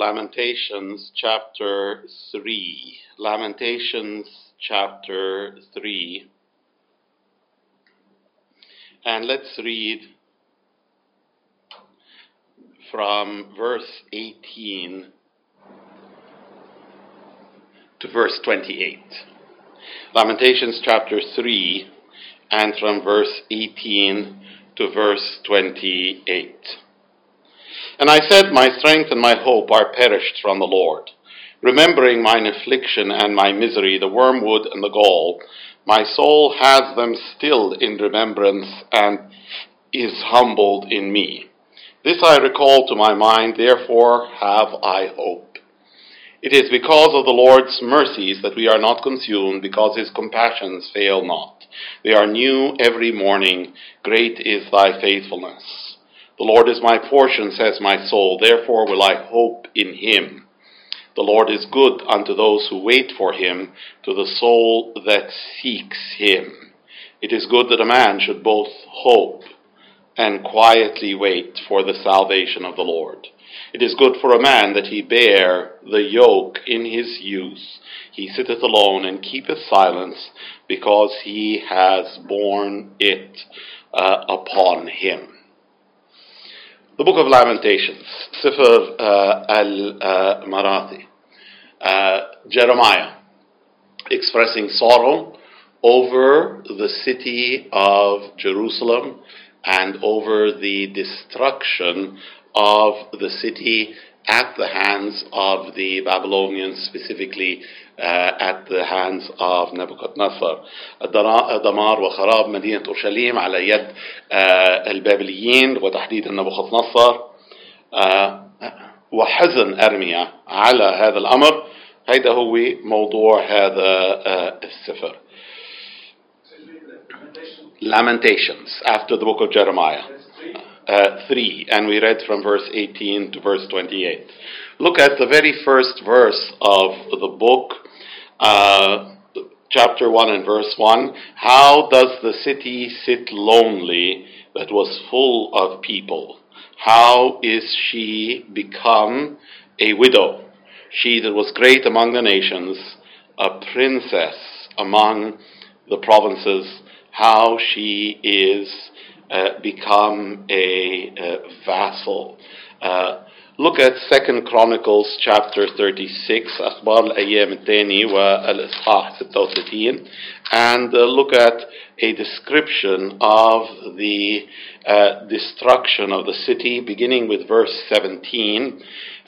Lamentations chapter 3. Lamentations chapter 3. And let's read from verse 18 to verse 28. Lamentations chapter 3 and from verse 18 to verse 28. And I said, My strength and my hope are perished from the Lord. Remembering mine affliction and my misery, the wormwood and the gall, my soul has them still in remembrance and is humbled in me. This I recall to my mind, therefore have I hope. It is because of the Lord's mercies that we are not consumed, because his compassions fail not. They are new every morning. Great is thy faithfulness. The Lord is my portion, says my soul. Therefore will I hope in him. The Lord is good unto those who wait for him, to the soul that seeks him. It is good that a man should both hope and quietly wait for the salvation of the Lord. It is good for a man that he bear the yoke in his youth. He sitteth alone and keepeth silence, because he has borne it uh, upon him. The Book of Lamentations, Sifr uh, al-Marathi, uh, Jeremiah, expressing sorrow over the city of Jerusalem and over the destruction of the city at the hands of the Babylonians, specifically uh, at the hands of Nebuchadnezzar. دمار وخراب مدينة أورشليم على يد البابليين وتحديدا نبوخذ وحزن أرميا على هذا الأمر هيدا هو موضوع هذا السفر. Lamentations after the book of Jeremiah. Uh, 3, and we read from verse 18 to verse 28. Look at the very first verse of the book, uh, chapter 1 and verse 1. How does the city sit lonely that was full of people? How is she become a widow? She that was great among the nations, a princess among the provinces, how she is uh, become a uh, vassal. Uh, look at Second Chronicles chapter 36 أخبار الأيام الثاني والإصحاح 36 and look at a description of the destruction of the city beginning with verse 17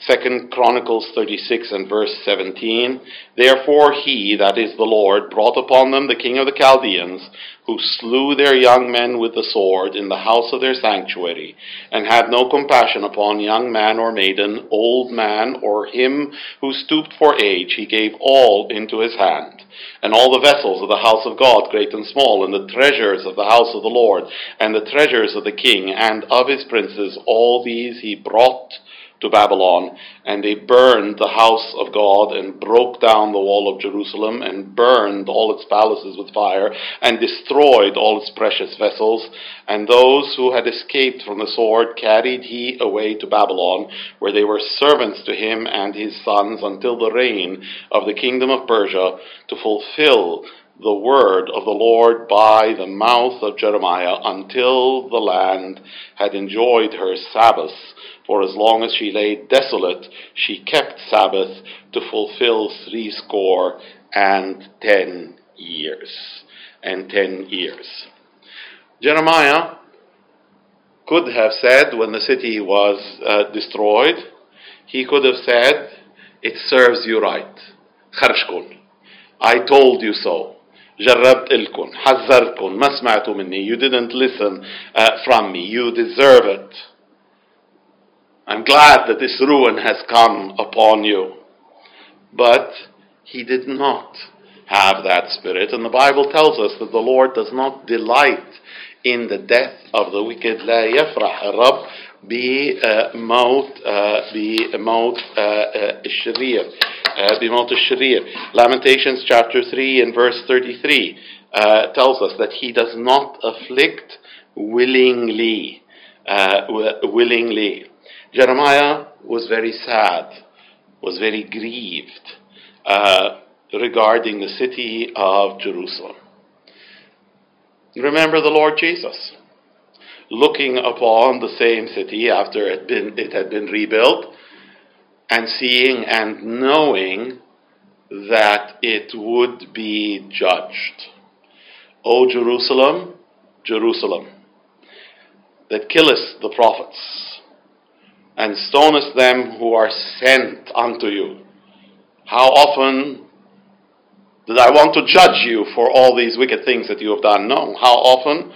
Second Chronicles 36 and verse 17. Therefore he, that is the Lord, brought upon them the king of the Chaldeans, who slew their young men with the sword in the house of their sanctuary, and had no compassion upon young man or maiden, old man, or him who stooped for age. He gave all into his hand. And all the vessels of the house of God, great and small, and the treasures of the house of the Lord, and the treasures of the king, and of his princes, all these he brought to Babylon, and they burned the house of God, and broke down the wall of Jerusalem, and burned all its palaces with fire, and destroyed all its precious vessels. And those who had escaped from the sword carried he away to Babylon, where they were servants to him and his sons until the reign of the kingdom of Persia, to fulfill the word of the Lord by the mouth of Jeremiah until the land had enjoyed her Sabbaths. For as long as she lay desolate, she kept Sabbath to fulfill threescore and ten years. And ten years. Jeremiah could have said when the city was uh, destroyed, he could have said, It serves you right. خرجكم. I told you so. جربت لكم حذرتكم ما سمعتوا مني you didn't listen uh, from me you deserve it I'm glad that this ruin has come upon you but he did not have that spirit and the Bible tells us that the Lord does not delight in the death of the wicked لا يفرح الرب بموت بموت الشرير بموت الشرير Lamentations chapter 3 and verse 33 uh, tells us that he does not afflict willingly uh, willingly Jeremiah was very sad was very grieved uh, regarding the city of Jerusalem. Remember the Lord Jesus looking upon the same city after it, been, it had been rebuilt and seeing and knowing that it would be judged. O Jerusalem, Jerusalem, that killest the prophets and stonest them who are sent unto you. How often did I want to judge you for all these wicked things that you have done? No. How often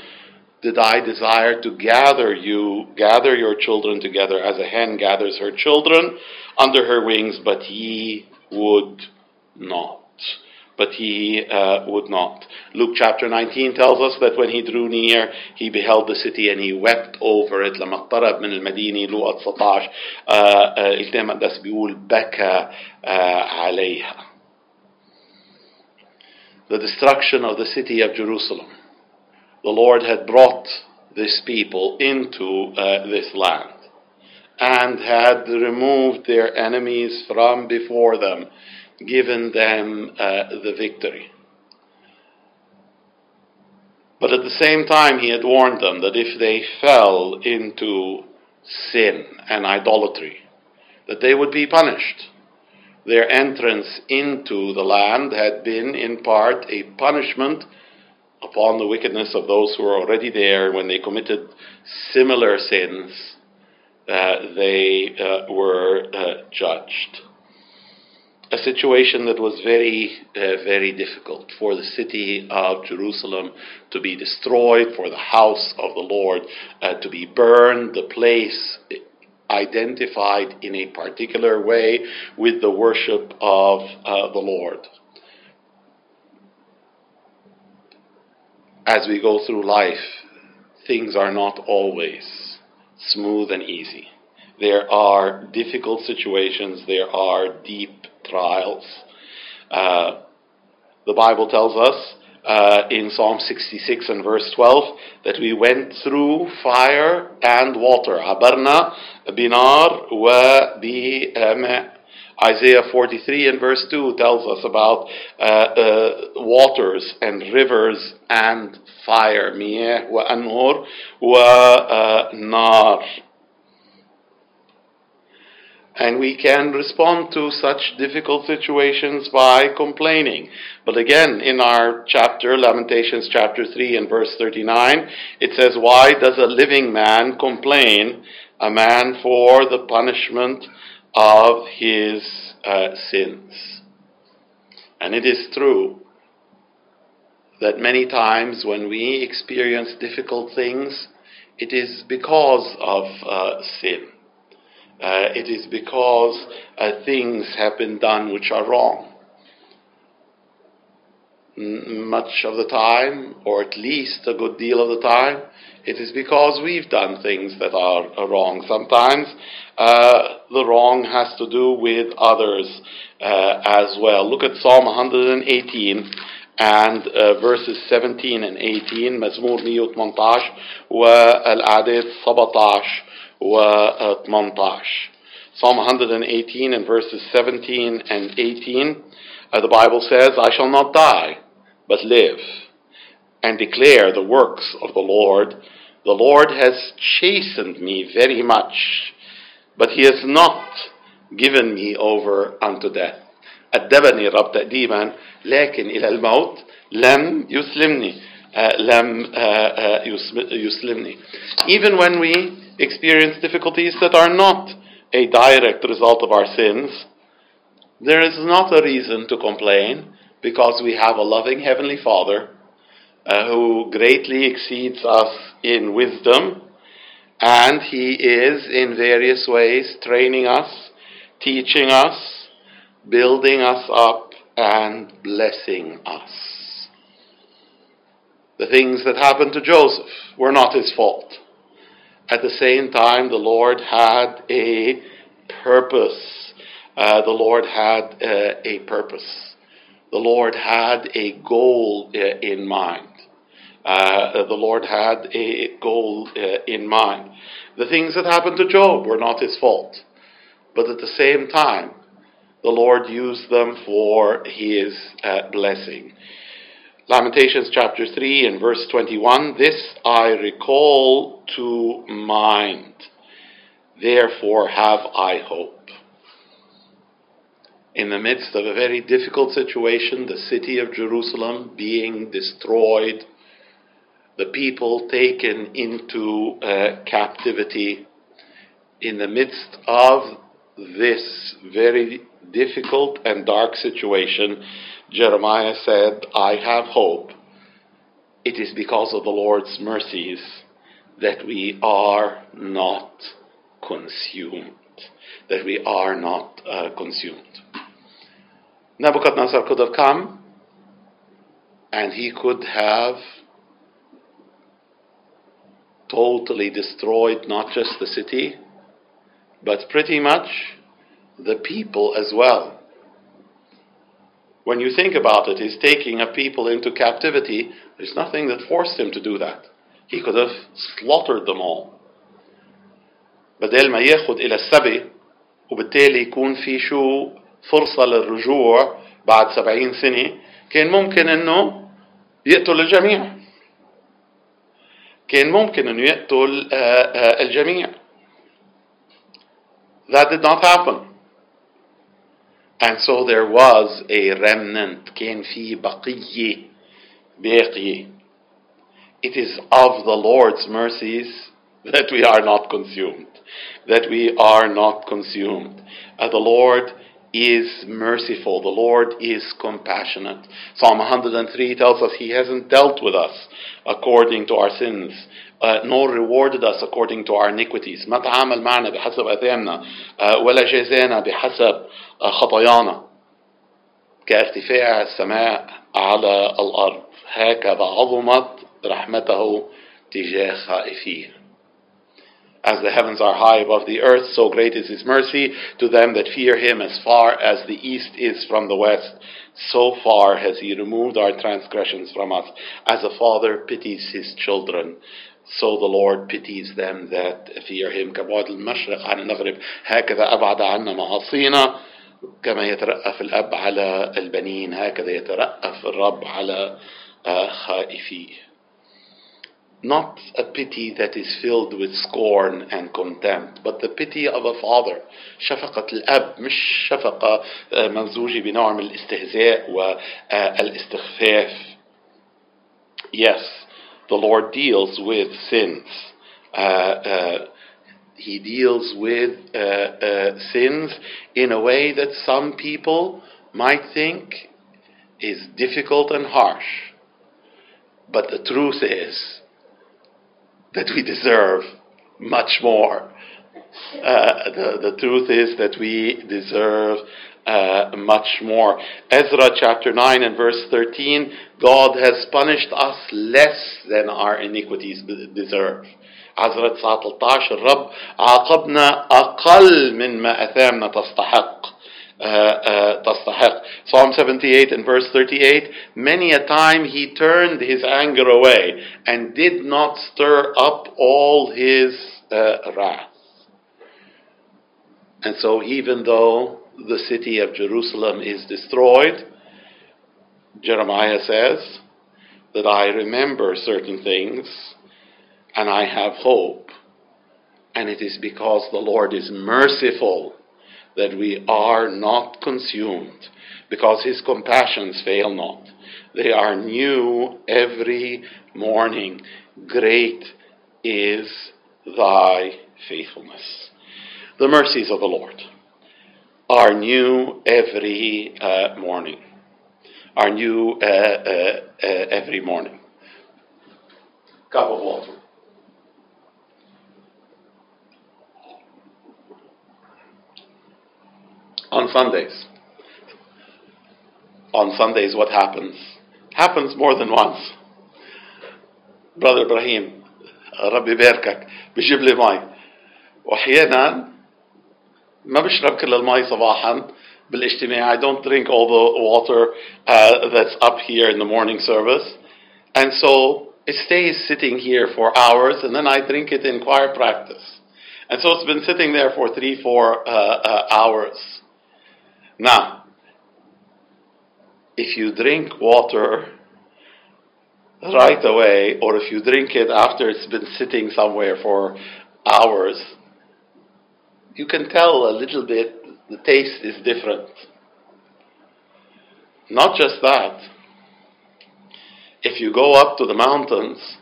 did I desire to gather you, gather your children together as a hen gathers her children under her wings, but ye would not But he uh, would not. Luke chapter 19 tells us that when he drew near, he beheld the city and he wept over it. لما اقترب من المدينة لوقا 19 الكتاب المقدس بيقول بكى عليها. The destruction of the city of Jerusalem the Lord had brought this people into uh, this land and had removed their enemies from before them, given them uh, the victory. But at the same time, he had warned them that if they fell into sin and idolatry, that they would be punished. Their entrance into the land had been, in part, a punishment upon the wickedness of those who were already there when they committed similar sins, uh, they uh, were uh, judged. A situation that was very, uh, very difficult for the city of Jerusalem to be destroyed, for the house of the Lord uh, to be burned, the place identified in a particular way with the worship of uh, the Lord. as we go through life, things are not always smooth and easy. There are difficult situations, there are deep trials. Uh, the Bible tells us uh, in Psalm 66 and verse 12 that we went through fire and water. Abarna binar wa bi Isaiah 43 and verse 2 tells us about uh, uh, waters and rivers and fire. Miyah wa anhor wa uh, nar. And we can respond to such difficult situations by complaining. But again, in our chapter, Lamentations chapter 3 and verse 39, it says, Why does a living man complain, a man for the punishment of his uh, sins. And it is true that many times when we experience difficult things, it is because of uh, sin. Uh, it is because uh, things have been done which are wrong. much of the time, or at least a good deal of the time, it is because we've done things that are, are wrong. Sometimes uh, the wrong has to do with others uh, as well. Look at Psalm 118 and uh, verses 17 and 18 مزمور 118 والأعداد 17 و 18 Psalm 118 and verses 17 and 18 uh, the Bible says I shall not die but live and declare the works of the Lord the Lord has chastened me very much but he has not given me over unto death أدبني الرب تأديبا لكن إلى الموت لم يسلمني uh, لم uh, uh, يسلمني even when we experience difficulties that are not a direct result of our sins there is not a reason to complain because we have a loving heavenly father uh, who greatly exceeds us in wisdom and he is in various ways training us, teaching us, building us up, and blessing us. The things that happened to Joseph were not his fault. At the same time, the Lord had a purpose. Uh, the Lord had uh, a purpose. The Lord had a goal uh, in mind. Uh, the Lord had a goal uh, in mind. The things that happened to Job were not his fault. But at the same time, the Lord used them for his uh, blessing. Lamentations chapter 3 and verse 21 This I recall to mind, therefore have I hope. In the midst of a very difficult situation, the city of Jerusalem being destroyed, the people taken into uh, captivity, in the midst of this very difficult and dark situation, Jeremiah said, I have hope. It is because of the Lord's mercies that we are not consumed. That we are not uh, consumed. Nebuchadnezzar could have come and he could have totally destroyed not just the city, but pretty much the people as well. When you think about it, he's taking a people into captivity. There's nothing that forced him to do that. He could have slaughtered them all. بدل ما ياخد إلى السبي وبالتالي يكون في شو فرصة للرجوع بعد سبعين سنة كان ممكن انه يقتل الجميع كان ممكن انه يقتل الجميع That did not happen. And so there was a remnant كان في بقية باقية It is of the Lord's mercies that we are not consumed. That we are not consumed. Uh, the Lord is merciful. The Lord is compassionate. Psalm 103 tells us He hasn't dealt with us according to our sins, uh, nor rewarded us according to our iniquities. ما تعامل معنا بحسب أثامنا uh, ولا جزانا بحسب uh, خطايانا. كارتفاع السماء على الأرض هكذا عظمت رحمته تجاه خائفيه. As the heavens are high above the earth, so great is his mercy to them that fear him as far as the east is from the west. So far has he removed our transgressions from us. As a father pities his children, so the Lord pities them that fear him. كبعد المشرق عن المغرب هكذا أبعد عنا معاصينا كما يترأف الأب على البنين هكذا يترأف الرب على خائفيه not a pity that is filled with scorn and contempt, but the pity of a father. شفقة الأب مش شفقة ممزوجة بنوع من الاستهزاء والاستخفاف. Yes, the Lord deals with sins. Uh, uh, he deals with uh, sins in a way that some people might think is difficult and harsh. But the truth is, that we deserve much more. Uh, the, the truth is that we deserve uh, much more. Ezra chapter 9 and verse 13 God has punished us less than our iniquities deserve. عزرة 19 الرب عاقبنا أقل من ما أثامنا تستحق. Uh, uh, تستحق. Psalm 78 and verse 38 Many a time he turned his anger away and did not stir up all his uh, wrath. And so, even though the city of Jerusalem is destroyed, Jeremiah says that I remember certain things and I have hope. And it is because the Lord is merciful that we are not consumed, because his compassions fail not. They are new every morning. Great is thy faithfulness. The mercies of the Lord are new every uh, morning. Are new uh, uh, every morning. Cup of water. on Sundays. On Sundays, what happens? Happens more than once. Brother Ibrahim, ربي يباركك بيجيب لي مي واحيانا ما بشرب كل المي صباحا بالاجتماع I don't drink all the water uh, that's up here in the morning service and so it stays sitting here for hours and then I drink it in choir practice and so it's been sitting there for three four uh, uh, hours now, if you drink water right away, or if you drink it after it's been sitting somewhere for hours, you can tell a little bit the taste is different. Not just that, if you go up to the mountains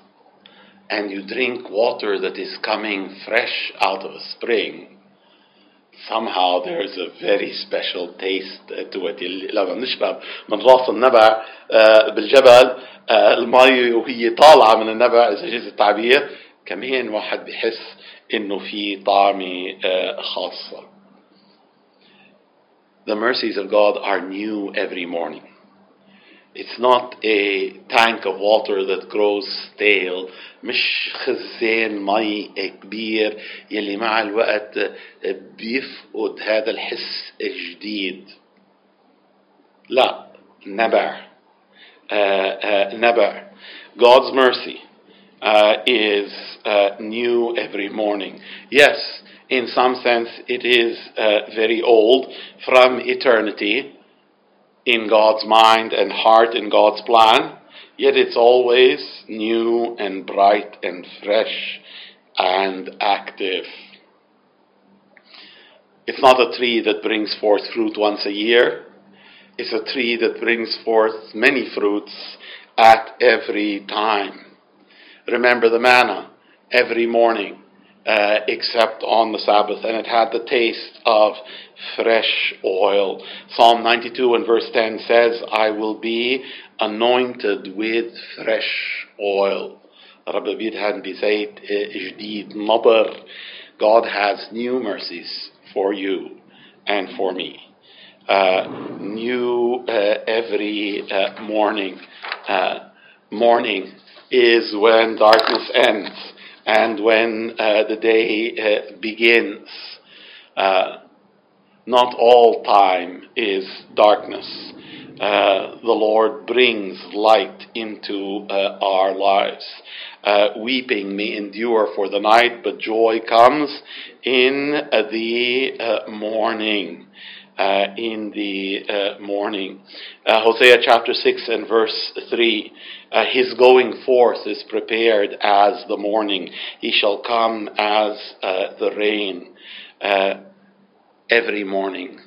and you drink water that is coming fresh out of a spring, somehow there's a very special taste to it لما بنشرب من راس النبع بالجبل المي وهي طالعة من النبع إذا جاز التعبير كمان واحد بحس إنه في طعمة خاصة. The mercies of God are new every morning. It's not a tank of water that grows stale مش خزان مي كبير يلي مع الوقت بيفقد هذا الحس الجديد لا نبع uh, uh, نبع God's mercy uh, is new every morning yes in some sense it is very old from eternity in God's mind and heart, in God's plan, yet it's always new and bright and fresh and active. It's not a tree that brings forth fruit once a year. It's a tree that brings forth many fruits at every time. Remember the manna every morning uh, except on the Sabbath, and it had the taste of fresh oil. Psalm 92 and verse 10 says, I will be anointed with fresh oil. رب بيدهن بزيت جديد نبر. God has new mercies for you and for me. Uh, new uh, every uh, morning. morning is when darkness ends and when the day begins. not all time is darkness. Uh, the Lord brings light into uh, our lives. Uh, weeping may endure for the night, but joy comes in the morning. Uh, in the uh, morning. Uh, Hosea chapter 6 and verse 3. his going forth is prepared as the morning. He shall come as the rain every morning.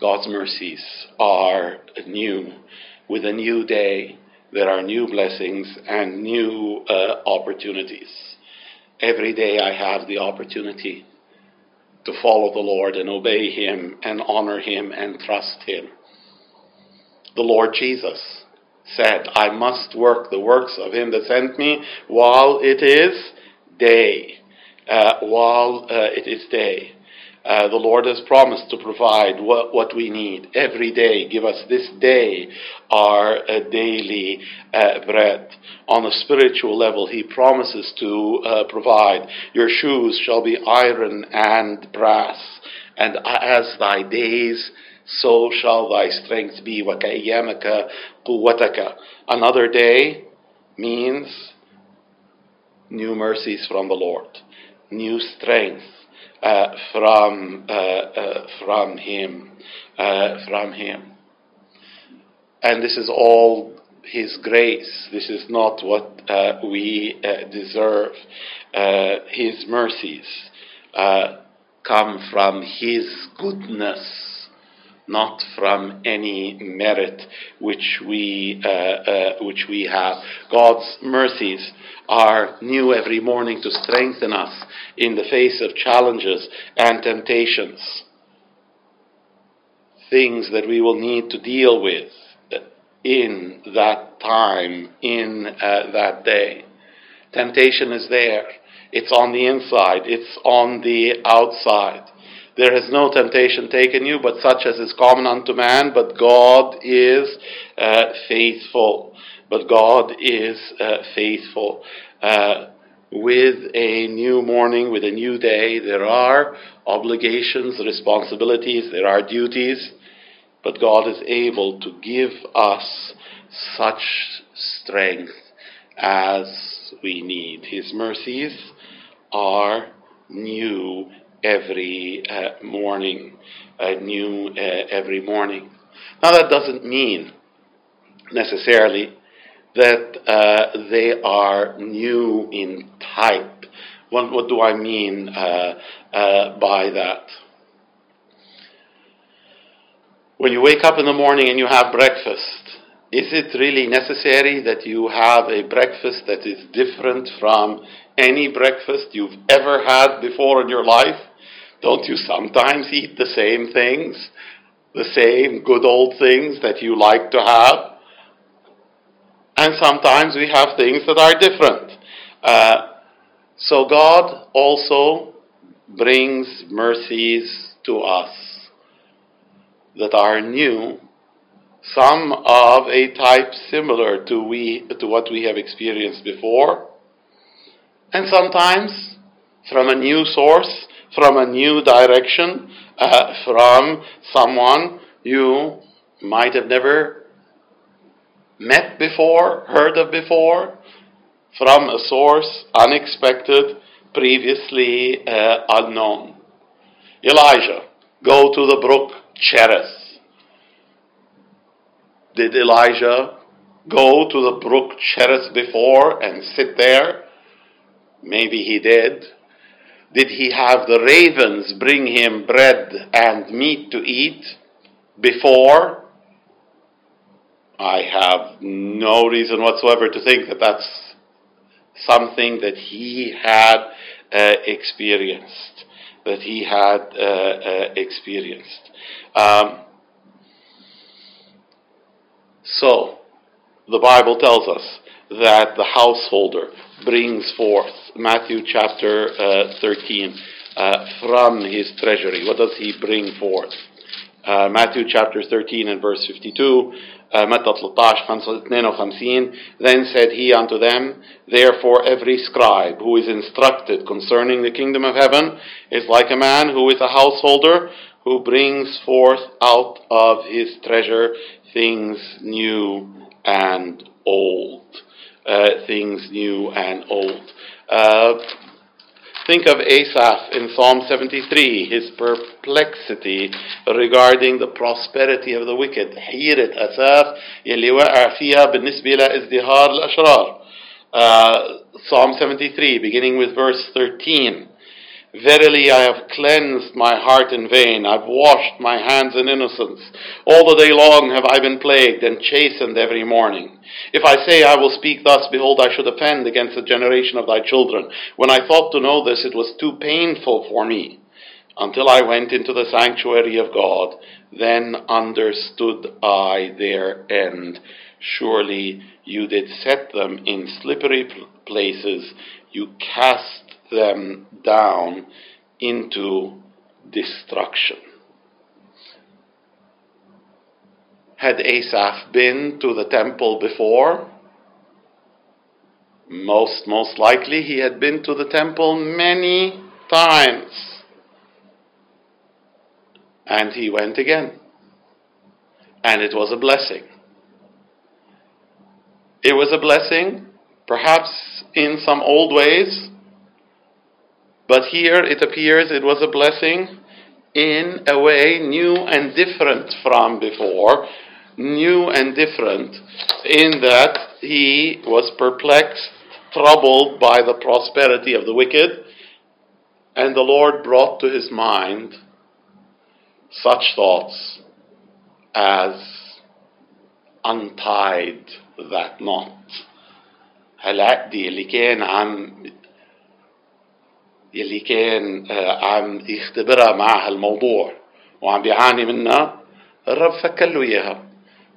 God's mercies are new. With a new day, there are new blessings and new uh, opportunities. Every day I have the opportunity to follow the Lord and obey Him and honor Him and trust Him. The Lord Jesus said, I must work the works of Him that sent me while it is day. Uh, while uh, it is day. Uh, the Lord has promised to provide what, what we need every day. Give us this day our uh, daily uh, bread. On a spiritual level, He promises to uh, provide. Your shoes shall be iron and brass, and as thy days, so shall thy strength be. وَكَأَيَّامَكَ قُوَّتَكَ Another day means new mercies from the Lord, new strength uh, from uh, uh, from him from him. And this is all his grace. This is not what we deserve. His mercies come from his goodness not from any merit which we, uh, uh, which we have. God's mercies are new every morning to strengthen us in the face of challenges and temptations. Things that we will need to deal with in that time, in uh, that day. Temptation is there. It's on the inside. It's on the outside. There has no temptation taken you, but such as is common unto man. But God is uh, faithful. But God is uh, faithful. Uh, with a new morning, with a new day, there are obligations, responsibilities, there are duties, but God is able to give us such strength as we need. His mercies are new every uh, morning, uh, new uh, every morning. Now, that doesn't mean necessarily that uh, they are new in type. What, what do I mean uh, uh, by that? When you wake up in the morning and you have breakfast, is it really necessary that you have a breakfast that is different from any breakfast you've ever had before in your life? Don't you sometimes eat the same things, the same good old things that you like to have? And sometimes we have things that are different. Uh, so God also brings mercies to us that are new, some of a type similar to, we, to what we have experienced before, and sometimes from a new source, from a new direction, uh, from someone you might have never met before, heard of before, from a source unexpected, previously uh, unknown. Elijah, go to the brook Cherith. Did Elijah go to the brook Cherith before and sit there? Maybe he did. Did he have the ravens bring him bread and meat to eat before? I have no reason whatsoever to think that that's something that he had uh, experienced, that he had uh, uh, experienced. Um, so, the Bible tells us that the householder brings forth, Matthew chapter uh, 13, uh, from his treasury. What does he bring forth? Uh, Matthew chapter 13 and verse 52 متى 13 52 Then said he unto them, Therefore every scribe who is instructed concerning the kingdom of heaven is like a man who is a householder who brings forth out of his treasure things new and old. Uh, things new and old. Uh, Think of Asaph in Psalm 73, his perplexity regarding the prosperity of the wicked. حيرة أساف يلي وقع فيها بالنسبة لازدهار الأشرار. Uh, Psalm 73, beginning with verse 13. Verily I have cleansed my heart in vain. I've washed my hands in innocence. All the day long have I been plagued and chastened every morning. If I say I will speak thus, behold, I should offend against the generation of thy children. When I thought to know this, it was too painful for me. Until I went into the sanctuary of God, then understood I their end. Surely you did set them in slippery places. You cast them down into destruction. Had Asaph been to the temple before? Most, most likely he had been to the temple many times. And he went again. And it was a blessing. It was a blessing, perhaps in some old ways, but here it appears it was a blessing in a way new and different from before. New and different in that he was perplexed, troubled by the prosperity of the wicked, and the Lord brought to his mind such thoughts as untied that knot. هالعقدة اللي كان عم يلي كان عم يختبرها مع هالموضوع وعم بيعاني منها الرب فكر له إياها.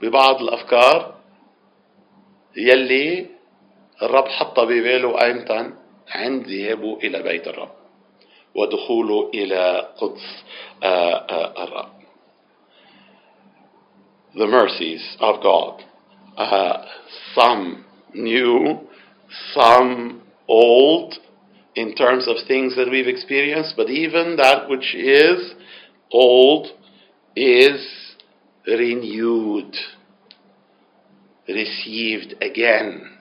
ببعض الأفكار يلي الرب حطها بباله أيمتى؟ عند ذهابه إلى بيت الرب ودخوله إلى قدس الرب. The mercies of God. uh, some new some old in terms of things that we've experienced, but even that which is old is renewed, received again.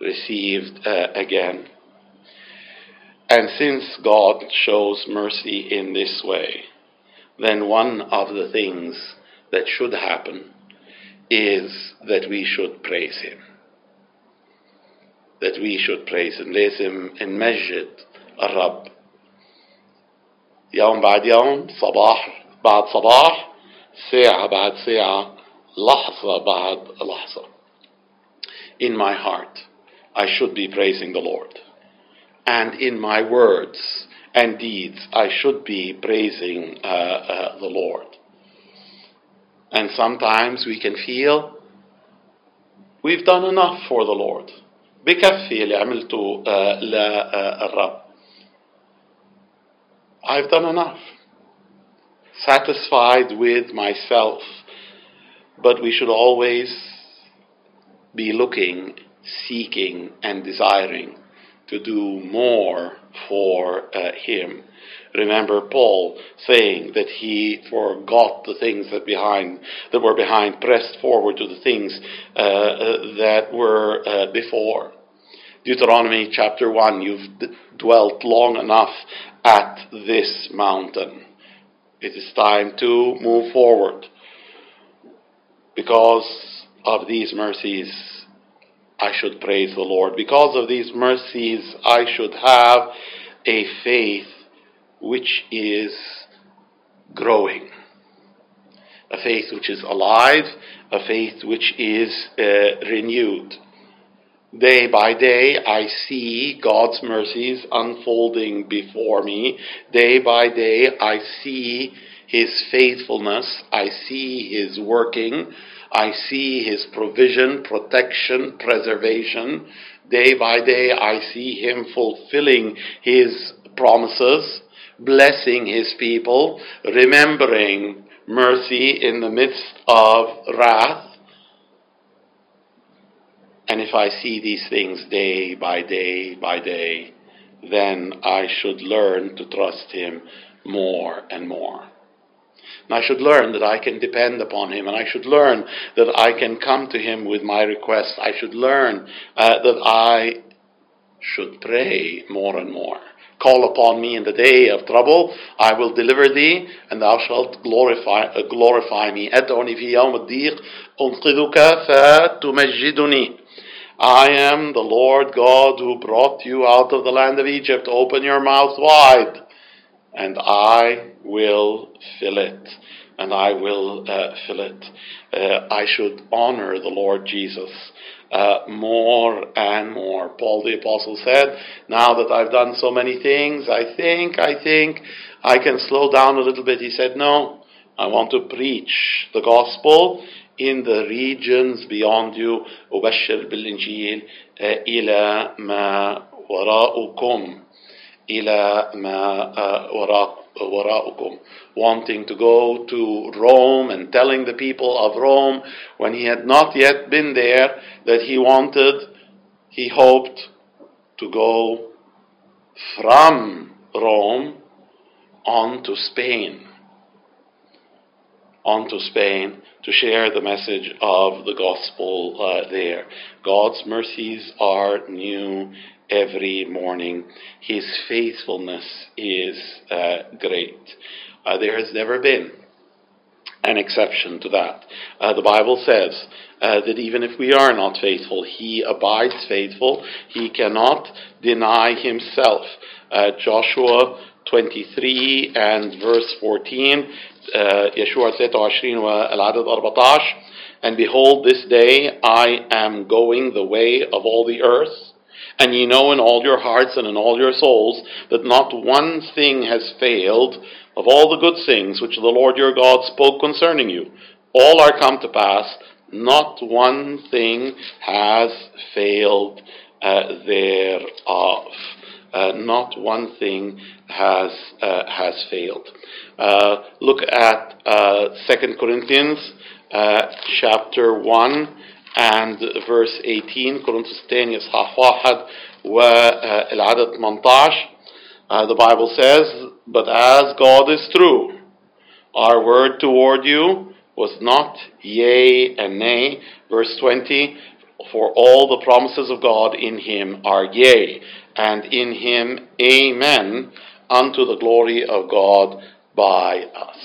Received uh, again. And since God shows mercy in this way, then one of the things that should happen is that we should praise Him That we should praise Him. لازم نمجد الرب يوم بعد يوم صباح بعد صباح ساعة بعد ساعة لحظة بعد لحظة In my heart, I should be praising the Lord. And in my words and deeds, I should be praising uh, uh, the Lord. And sometimes we can feel we've done enough for the Lord. بكفي اللي عملته uh, للرب. I've done enough. Satisfied with myself. But we should always be looking, seeking, and desiring to do more for uh, Him. Remember Paul saying that he forgot the things that behind that were behind, pressed forward to the things uh, uh, that were uh, before. Deuteronomy chapter one. You've d- dwelt long enough at this mountain. It is time to move forward because of these mercies, I should praise the Lord. Because of these mercies, I should have a faith which is growing. A faith which is alive, a faith which is uh, renewed. Day by day, I see God's mercies unfolding before me. Day by day, I see His faithfulness. I see His working. I see His provision, protection, preservation. Day by day, I see Him fulfilling His promises, blessing His people, remembering mercy in the midst of wrath. And if I see these things day by day by day, then I should learn to trust Him more and more. And I should learn that I can depend upon Him, and I should learn that I can come to Him with my requests. I should learn uh, that I should pray more and more. Call upon me in the day of trouble, I will deliver thee, and thou shalt glorify, uh, glorify me. أدعني في يوم الضيق أنقذك فتمجدني. I am the Lord God who brought you out of the land of Egypt. Open your mouth wide, and I will fill it. And I will uh, fill it. Uh, I should honor the Lord Jesus uh, more and more. Paul the Apostle said, Now that I've done so many things, I think, I think I can slow down a little bit. He said, No, I want to preach the gospel in the regions beyond you أبشر بالإنجيل إلى ما وراءكم إلى ما وراء وراءكم wanting to go to Rome and telling the people of Rome when he had not yet been there that he wanted he hoped to go from Rome on to Spain on to Spain to share the message of the gospel uh, there. God's mercies are new every morning. His faithfulness is uh, great. Uh, there has never been an exception to that. Uh, the Bible says uh, that even if we are not faithful, He abides faithful. He cannot deny Himself. Uh, Joshua 23 and verse 14 يشوع 23 والعدد 14 And behold, this day I am going the way of all the earth, and ye know in all your hearts and in all your souls that not one thing has failed of all the good things which the Lord your God spoke concerning you. All are come to pass, not one thing has failed uh, thereof. Uh, not one thing has uh, has failed. Uh, look at Second Corinthians chapter one and verse 18 كورنثوس الثاني اصحاح واحد والعدد 18 the Bible says but as God is true our word toward you was not yea and nay verse 20 for all the promises of God in him are yea, and in him amen, unto the glory of God by us.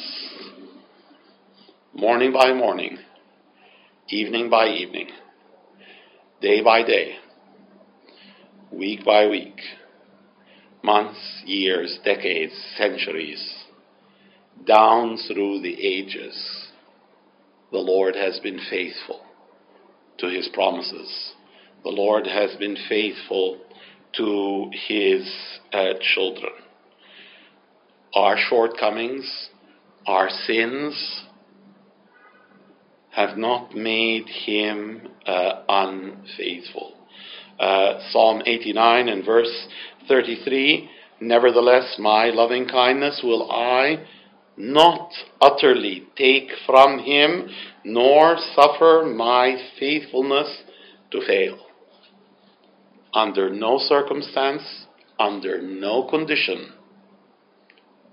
Morning by morning, evening by evening, day by day, week by week, months, years, decades, centuries, down through the ages, the Lord has been faithful to his promises. The Lord has been faithful to his uh, children. Our shortcomings, our sins, have not made him uh, unfaithful. Uh, Psalm 89 and verse 33 Nevertheless, my loving kindness will I not utterly take from him, nor suffer my faithfulness to fail. Under no circumstance, under no condition,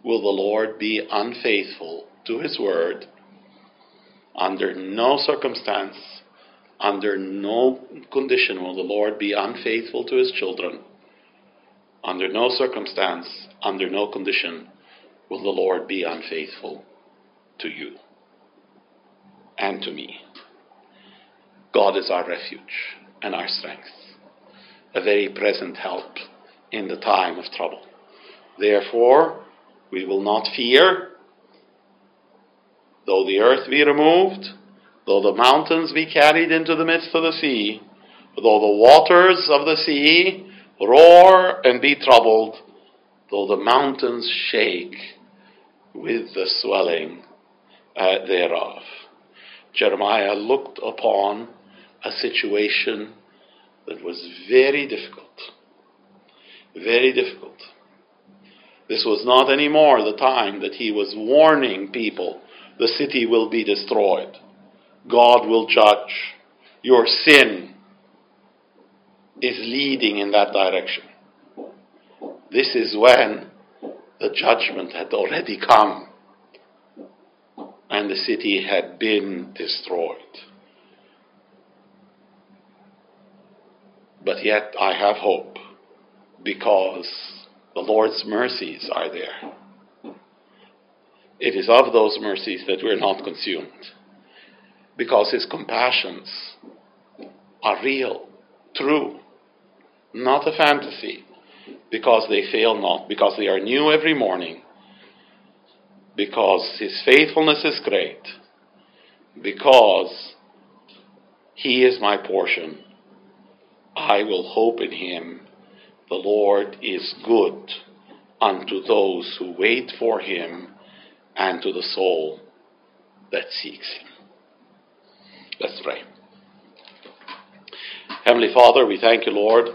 will the Lord be unfaithful to his word. Under no circumstance, under no condition will the Lord be unfaithful to his children. Under no circumstance, under no condition, will the Lord be unfaithful to you and to me. God is our refuge and our strength, a very present help in the time of trouble. Therefore, we will not fear, though the earth be removed, though the mountains be carried into the midst of the sea, though the waters of the sea roar and be troubled, though the mountains shake with the swelling uh, thereof. Jeremiah looked upon a situation that was very difficult. Very difficult. This was not anymore the time that he was warning people the city will be destroyed. God will judge. Your sin is leading in that direction. This is when the judgment had already come and the city had been destroyed. But yet I have hope because the Lord's mercies are there. It is of those mercies that we're not consumed because His compassions are real, true, not a fantasy because they fail not, because they are new every morning, because his faithfulness is great, because he is my portion. I will hope in him. The Lord is good unto those who wait for him and to the soul that seeks him. Let's pray. Heavenly Father, we thank you, Lord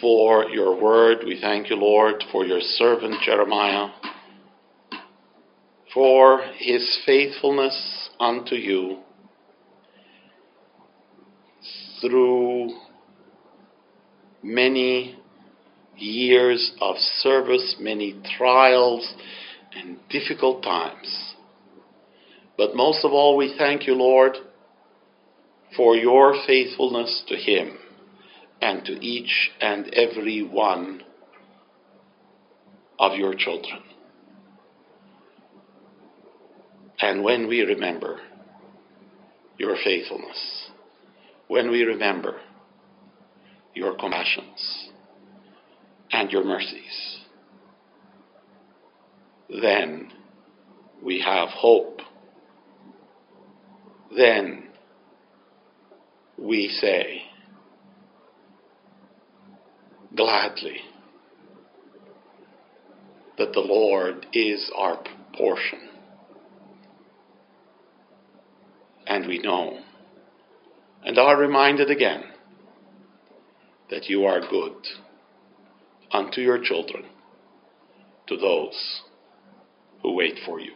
for your word. We thank you, Lord, for your servant Jeremiah, for his faithfulness unto you through many years of service, many trials, and difficult times. But most of all, we thank you, Lord, for your faithfulness to him and to each and every one of your children. And when we remember your faithfulness, when we remember your compassions and your mercies, then we have hope. Then we say, gladly that the Lord is our portion. And we know and are reminded again that you are good unto your children, to those who wait for you.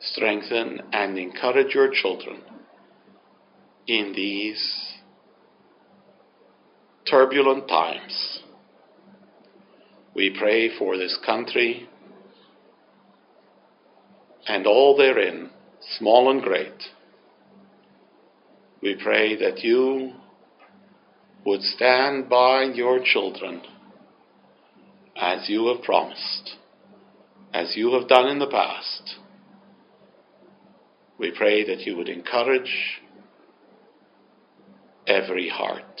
Strengthen and encourage your children in these turbulent times. We pray for this country and all therein, small and great. We pray that you would stand by your children as you have promised, as you have done in the past. We pray that you would encourage every heart.